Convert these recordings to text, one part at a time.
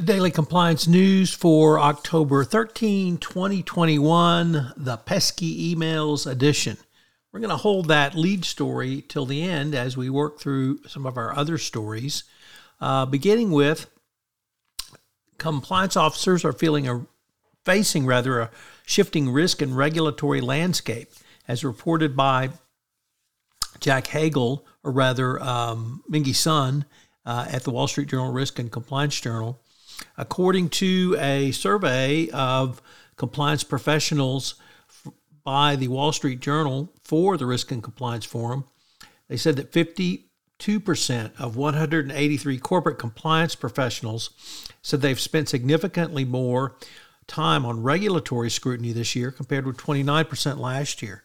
The Daily Compliance News for October 13, 2021, the Pesky Emails edition. We're going to hold that lead story till the end as we work through some of our other stories, uh, beginning with compliance officers are feeling a facing rather a shifting risk and regulatory landscape, as reported by Jack Hagel, or rather um, Mengqi Sun, uh, at the Wall Street Journal Risk and Compliance Journal. According to a survey of compliance professionals by the Wall Street Journal for the Risk and Compliance Forum, they said that 52% of 183 corporate compliance professionals said they've spent significantly more time on regulatory scrutiny this year compared with 29% last year.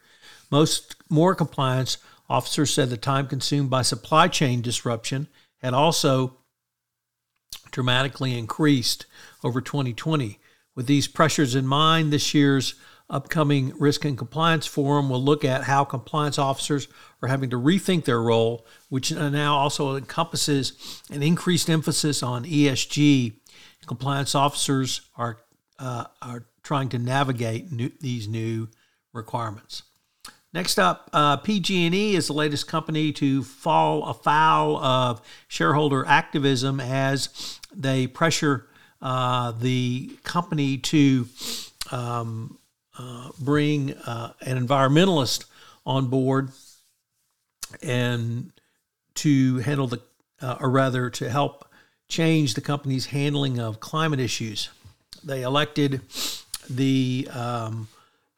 Most more compliance officers said the time consumed by supply chain disruption had also dramatically increased over 2020. With these pressures in mind, this year's upcoming Risk and Compliance Forum will look at how compliance officers are having to rethink their role, which now also encompasses an increased emphasis on ESG. Compliance officers are, uh, are trying to navigate new, these new requirements. Next up, uh, PG&E is the latest company to fall afoul of shareholder activism as they pressure uh, the company to um, uh, bring uh, an environmentalist on board and to handle the, uh, or rather, to help change the company's handling of climate issues. They elected the um,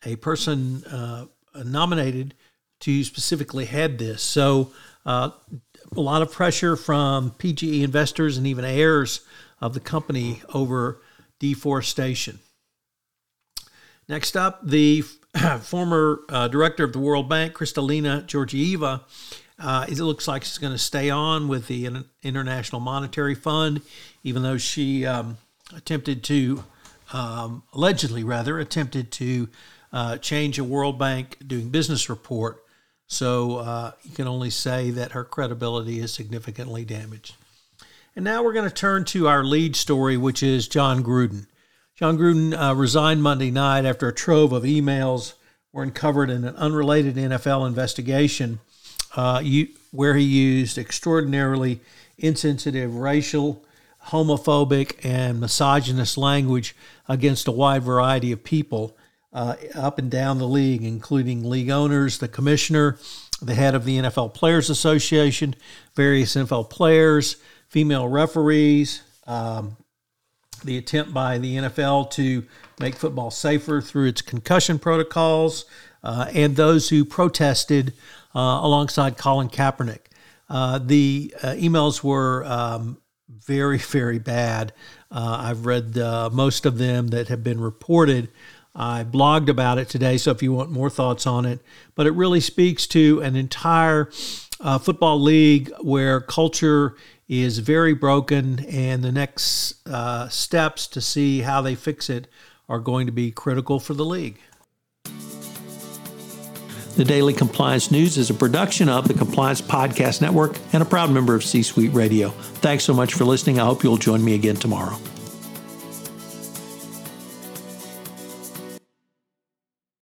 a person uh, nominated to specifically head this. So, uh, a lot of pressure from PGE investors and even heirs of the company over deforestation. Next up, the former uh, director of the World Bank, Kristalina Georgieva, uh, it looks like she's going to stay on with the International Monetary Fund, even though she um, attempted to, um, allegedly rather, attempted to uh, change a World Bank doing business report. So uh, you can only say that her credibility is significantly damaged. And now we're going to turn to our lead story, which is Jon Gruden. Jon Gruden uh, resigned Monday night after a trove of emails were uncovered in an unrelated NFL investigation uh, you, where he used extraordinarily insensitive racial, homophobic, and misogynist language against a wide variety of people uh, up and down the league, including league owners, the commissioner, the head of the NFL Players Association, various NFL players, female referees, um, the attempt by the NFL to make football safer through its concussion protocols, uh, and those who protested uh, alongside Colin Kaepernick. Uh, the uh, emails were um, very, very bad. Uh, I've read uh, most of them that have been reported. I blogged about it today, so if you want more thoughts on it, but it really speaks to an entire uh, football league where culture is very broken, and the next uh, steps to see how they fix it are going to be critical for the league. The Daily Compliance News is a production of the Compliance Podcast Network and a proud member of C Suite Radio. Thanks so much for listening. I hope you'll join me again tomorrow.